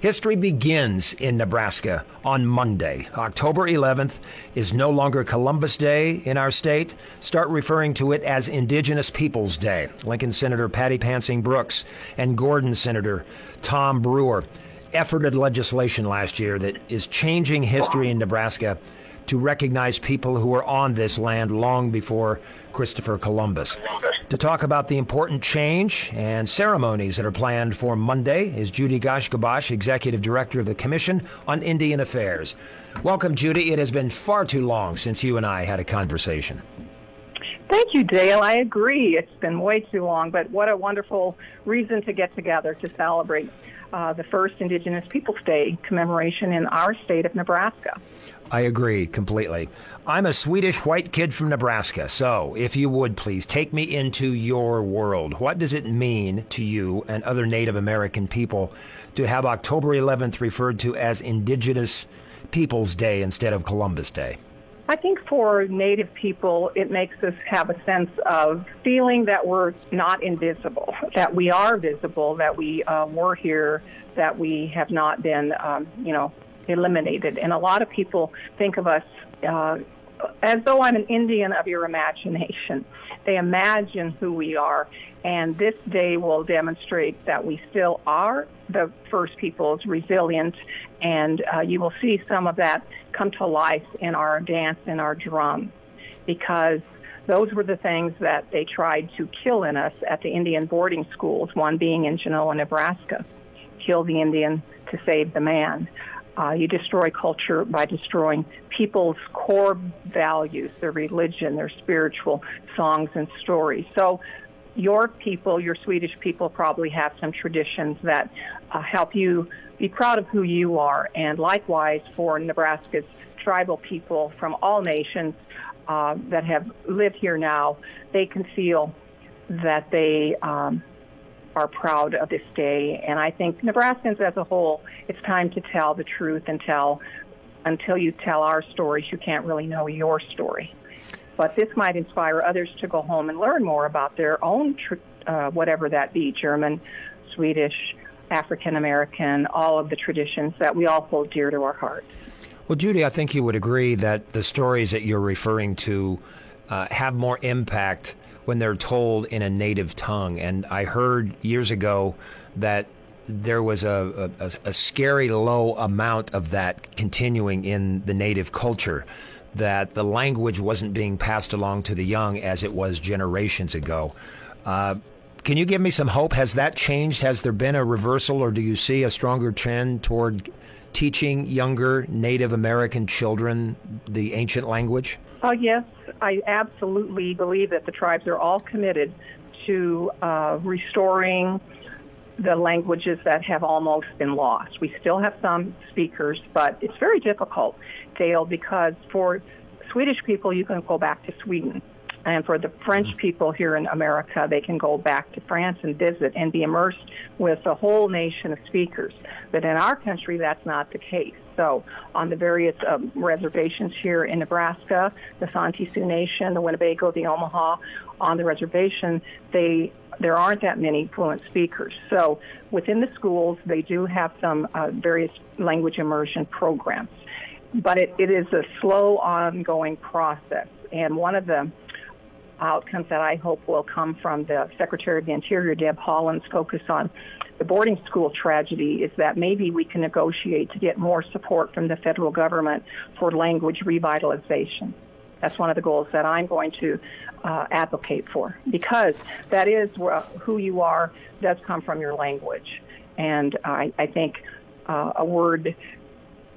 History begins in Nebraska on Monday. October 11th is no longer Columbus Day in our state. Start referring to it as Indigenous Peoples Day. Lincoln Senator Patty Pansing Brooks and Gordon Senator Tom Brewer efforted legislation last year that is changing history in Nebraska to recognize people who were on this land long before Christopher Columbus. To talk about the important change and ceremonies that are planned for Monday is Judy Gaiashkibos, Executive Director of the Commission on Indian Affairs. Welcome, Judy. It has been far too long since you and I had a conversation. Thank you, Dale. I agree. It's been way too long, but what a wonderful reason to get together to celebrate uh, the first Indigenous Peoples Day commemoration in our state of Nebraska. I agree completely. I'm a Swedish white kid from Nebraska, so if you would please take me into your world. What does it mean to you and other Native American people to have October 11th referred to as Indigenous Peoples Day instead of Columbus Day? I think for Native people, it makes us have a sense of feeling that we're not invisible, that we are visible, that we uh, were here, that we have not been, um, you know, eliminated. And a lot of people think of us uh, as though I'm an Indian of your imagination. They imagine who we are, and this day will demonstrate that we still are the First Peoples resilient, and uh, you will see some of that come to life in our dance and our drum, because those were the things that they tried to kill in us at the Indian boarding schools, one being in Genoa, Nebraska. Kill the Indian to save the man. Uh, you destroy culture by destroying people's core values, their religion, their spiritual songs and stories. So, your people, your Swedish people, probably have some traditions that uh, help you be proud of who you are. And likewise, for Nebraska's tribal people from all nations uh, that have lived here now, they can feel that they um, are proud of this day. And I think Nebraskans as a whole, it's time to tell the truth and tell, until you tell our stories, you can't really know your story. But this might inspire others to go home and learn more about their own, tr- uh, whatever that be German, Swedish, African American, all of the traditions that we all hold dear to our hearts. Well, Judy, I think you would agree that the stories that you're referring to uh, have more impact when they're told in a native tongue. And I heard years ago that there was a, a, a, scary low amount of that continuing in the native culture, that the language wasn't being passed along to the young as it was generations ago. Uh, can you give me some hope? Has that changed? Has there been a reversal, or do you see a stronger trend toward teaching younger Native American children the ancient language? Oh, yes. I absolutely believe that the tribes are all committed to uh, restoring the languages that have almost been lost. We still have some speakers, but it's very difficult, Dale, because for Swedish people, you can go back to Sweden. And for the French people here in America, they can go back to France and visit and be immersed with a whole nation of speakers. But in our country, that's not the case. So, on the various um, reservations here in Nebraska, the Santee Sioux Nation, the Winnebago, the Omaha, on the reservation, they there aren't that many fluent speakers. So, within the schools, they do have some uh, various language immersion programs, but it, it is a slow, ongoing process. And one of the outcomes that I hope will come from the Secretary of the Interior, Deb Haaland's focus on the boarding school tragedy is that maybe we can negotiate to get more support from the federal government for language revitalization. That's one of the goals that I'm going to uh, advocate for because that is who you are does come from your language. And I, I think uh, a word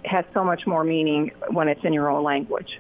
has so much more meaning when it's in your own language.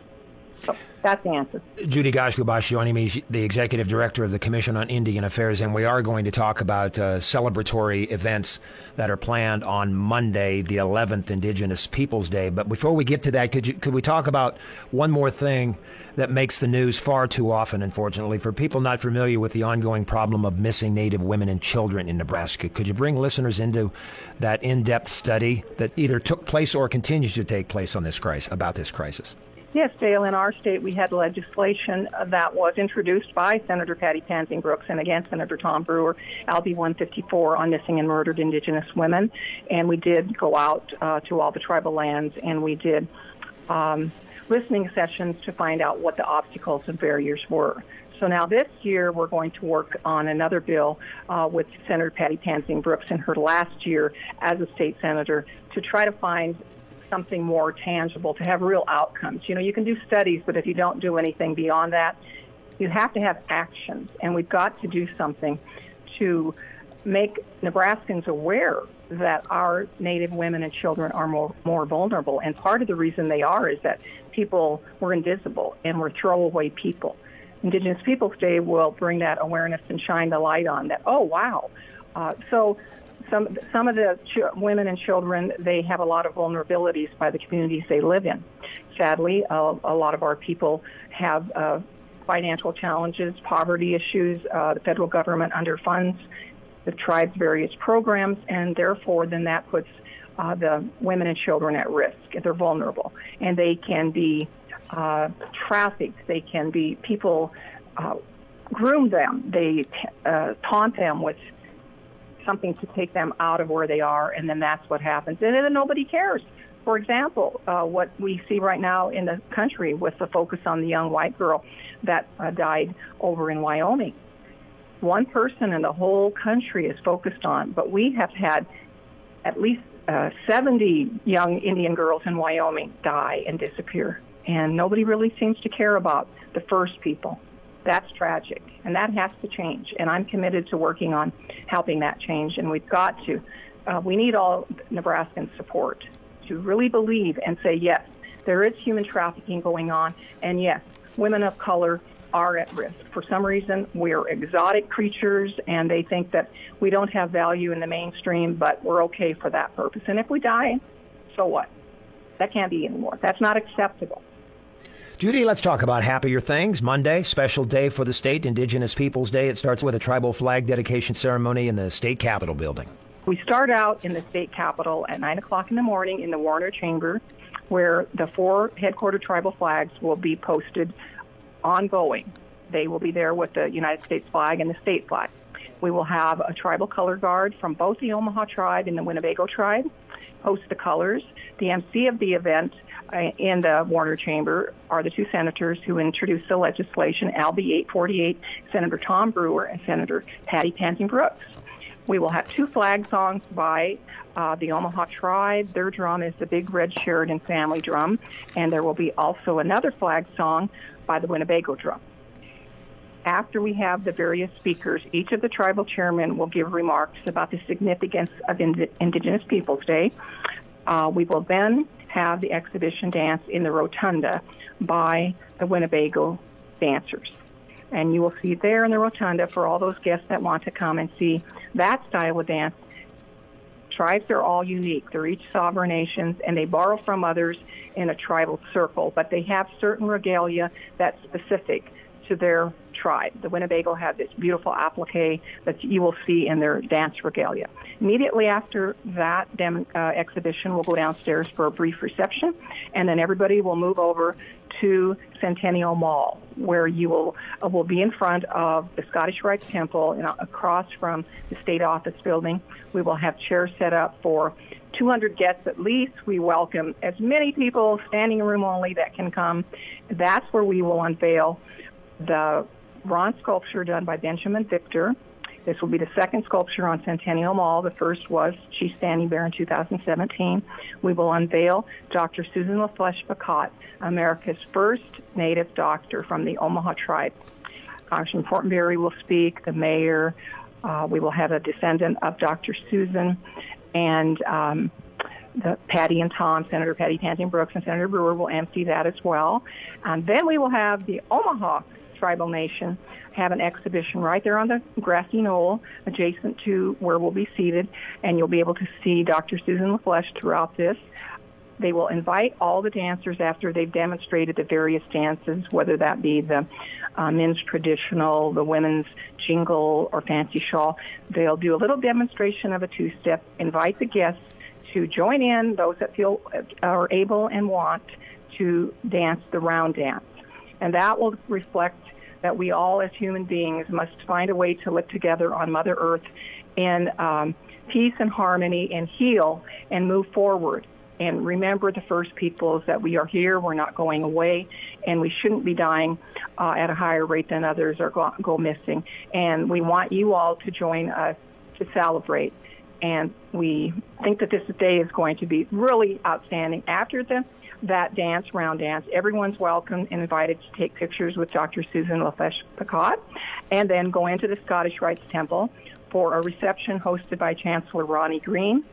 That's the answer. Judy Gaiashkibos joining me, the executive director of the Commission on Indian Affairs, and we are going to talk about uh, celebratory events that are planned on Monday, the 11th, Indigenous Peoples Day. But before we get to that, could you could we talk about one more thing that makes the news far too often, unfortunately, for people not familiar with the ongoing problem of missing Native women and children in Nebraska? Could you bring listeners into that in-depth study that either took place or continues to take place on this crisis about this crisis? Yes, Dale, in our state we had legislation that was introduced by Senator Patty Pansing Brooks and again Senator Tom Brewer, LB 154 on missing and murdered Indigenous women. And we did go out uh, to all the tribal lands and we did um, listening sessions to find out what the obstacles and barriers were. So now this year we're going to work on another bill uh, with Senator Patty Pansing Brooks in her last year as a state senator to try to find something more tangible, to have real outcomes. You know, you can do studies, but if you don't do anything beyond that, you have to have actions. And we've got to do something to make Nebraskans aware that our Native women and children are more, more vulnerable. And part of the reason they are is that people were invisible and were throwaway people. Indigenous Peoples Day will bring that awareness and shine the light on that. Oh, wow. Uh, so some some of the ch- women and children they have a lot of vulnerabilities by the communities they live in. Sadly, a lot of our people have uh, financial challenges, poverty issues. Uh, the federal government underfunds the tribe's various programs, and therefore, then that puts uh, the women and children at risk. They're vulnerable, and they can be uh, trafficked. They can be people uh, groom them. They uh, taunt them with something to take them out of where they are, and then that's what happens. And then nobody cares. For example, uh, what we see right now in the country with the focus on the young white girl that uh, died over in Wyoming. One person in the whole country is focused on, but we have had at least uh, 70 young Indian girls in Wyoming die and disappear. And nobody really seems to care about the first people. That's tragic, and that has to change. And I'm committed to working on helping that change, and we've got to. Uh, we need all Nebraskans' support to really believe and say, yes, there is human trafficking going on, and yes, women of color are at risk. For some reason, we're exotic creatures, and they think that we don't have value in the mainstream, but we're okay for that purpose. And if we die, so what? That can't be anymore. That's not acceptable. Judy, let's talk about happier things. Monday, special day for the state, Indigenous Peoples Day. It starts with a tribal flag dedication ceremony in the state capitol building. We start out in the state capitol at 9 o'clock in the morning in the Warner Chamber, where the four headquarter tribal flags will be posted ongoing. They will be there with the United States flag and the state flag. We will have a tribal color guard from both the Omaha tribe and the Winnebago tribe host the colors. The MC of the event uh, in the Warner Chamber are the two senators who introduced the legislation, LB 848, Senator Tom Brewer and Senator Patty Pansing Brooks. We will have two flag songs by uh, the Omaha tribe. Their drum is the Big Red Sheridan family drum, and there will be also another flag song by the Winnebago drum. After we have the various speakers, each of the tribal chairmen will give remarks about the significance of Indigenous Peoples Day. Uh, we will then have the exhibition dance in the rotunda by the Winnebago dancers. And you will see there in the rotunda for all those guests that want to come and see that style of dance. Tribes are all unique. They're each sovereign nations and they borrow from others in a tribal circle, but they have certain regalia that's specific to their tribe. The Winnebago have this beautiful applique that you will see in their dance regalia. Immediately after that dem- uh, exhibition, we'll go downstairs for a brief reception, and then everybody will move over to Centennial Mall, where you will uh, will be in front of the Scottish Rite Temple, you know, across from the state office building. We will have chairs set up for 200 guests at least. We welcome as many people, standing room only, that can come. That's where we will unveil the bronze sculpture done by Benjamin Victor. This will be the second sculpture on Centennial Mall. The first was Chief Standing Bear in 2017. We will unveil Dr. Susan LaFlesche Picotte, America's first Native doctor from the Omaha tribe. Congressman Fortenberry will speak, the mayor. Uh, we will have a descendant of Dr. Susan, and um, the Patty and Tom, Senator Patty Pansing Brooks and Senator Brewer will MC that as well. And then we will have the Omaha Tribal Nation have an exhibition right there on the grassy knoll adjacent to where we'll be seated, and you'll be able to see Dr. Susan LaFlesche throughout this. They will invite all the dancers after they've demonstrated the various dances, whether that be the uh, men's traditional, the women's jingle, or fancy shawl. They'll do a little demonstration of a two step, invite the guests to join in, those that feel uh, are able and want to dance the round dance. And that will reflect that we all as human beings must find a way to live together on Mother Earth in um, peace and harmony and heal and move forward. And remember the first peoples that we are here, we're not going away, and we shouldn't be dying uh, at a higher rate than others or go, go missing. And we want you all to join us to celebrate. And we think that this day is going to be really outstanding. After the that dance, round dance. Everyone's welcome and invited to take pictures with Dr. Susan LaFlesche Picotte and then go into the Scottish Rites Temple for a reception hosted by Chancellor Ronnie Green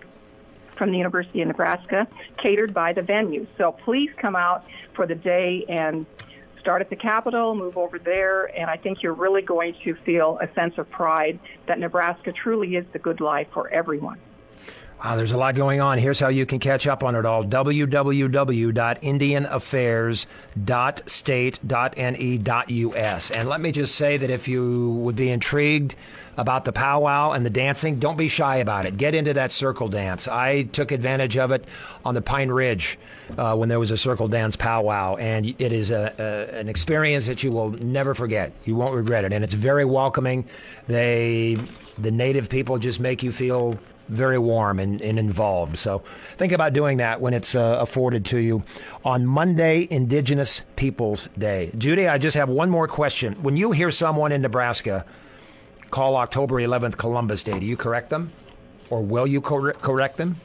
from the University of Nebraska, catered by the venue. So please come out for the day and start at the Capitol, move over there, and I think you're really going to feel a sense of pride that Nebraska truly is the good life for everyone. Wow, there's a lot going on. Here's how you can catch up on it all www.indianaffairs.state.ne.us. And let me just say that if you would be intrigued about the powwow and the dancing, don't be shy about it. Get into that circle dance. I took advantage of it on the Pine Ridge uh, when there was a circle dance powwow, and it is a, a, an experience that you will never forget. You won't regret it, and it's very welcoming. They, the native people, just make you feel very warm and, and, involved. So think about doing that when it's uh, afforded to you on Monday, Indigenous Peoples Day. Judy, I just have one more question. When you hear someone in Nebraska call October 11th Columbus Day, do you correct them? Or will you cor- correct them?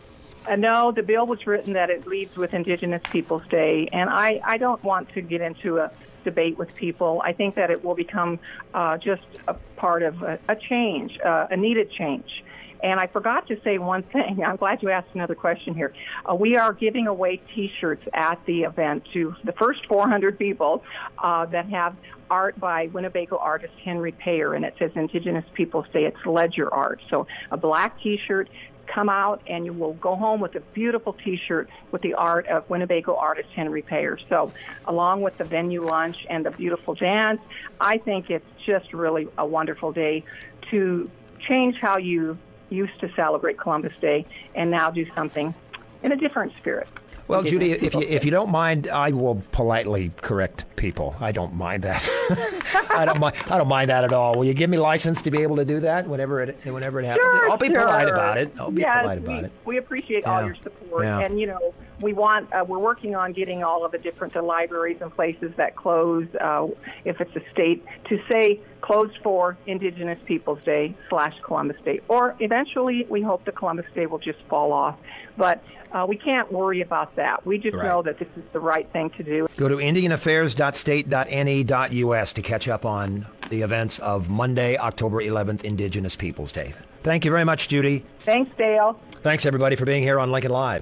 Uh, no, the bill was written that it leads with Indigenous Peoples Day, and I, I don't want to get into a debate with people. I think that it will become uh, just a part of a, a change, uh, a needed change. And I forgot to say one thing. I'm glad you asked another question here. Uh, we are giving away T-shirts at the event to the first 400 people uh, that have art by Winnebago artist Henry Payer, and it says Indigenous people say It's ledger art. So a black T-shirt. Come out and you will go home with a beautiful T-shirt with the art of Winnebago artist Henry Payer. So, along with the venue lunch and the beautiful dance, I think it's just really a wonderful day to change how you used to celebrate Columbus Day and now do something in a different spirit. Well, Judy, if you if you don't mind, I will politely correct people. I don't mind that. I don't mind. I don't mind that at all. Will you give me license to be able to do that whenever it whenever it happens? Sure, I'll be sure. polite about it. I'll be yes, polite about we, it. We appreciate yeah. all your support, yeah. and you know we want. Uh, we're working on getting all of the different the libraries and places that close, uh, if it's a state, to say closed for Indigenous Peoples Day slash Columbus Day, or eventually we hope the Columbus Day will just fall off. But uh, we can't worry about that. We just right. know that this is the right thing to do. Go to IndianAffairs.state.ne.us to catch up on the events of Monday, October 11th, Indigenous Peoples Day. Thank you very much, Judy. Thanks, Dale. Thanks, everybody, for being here on Lincoln Live.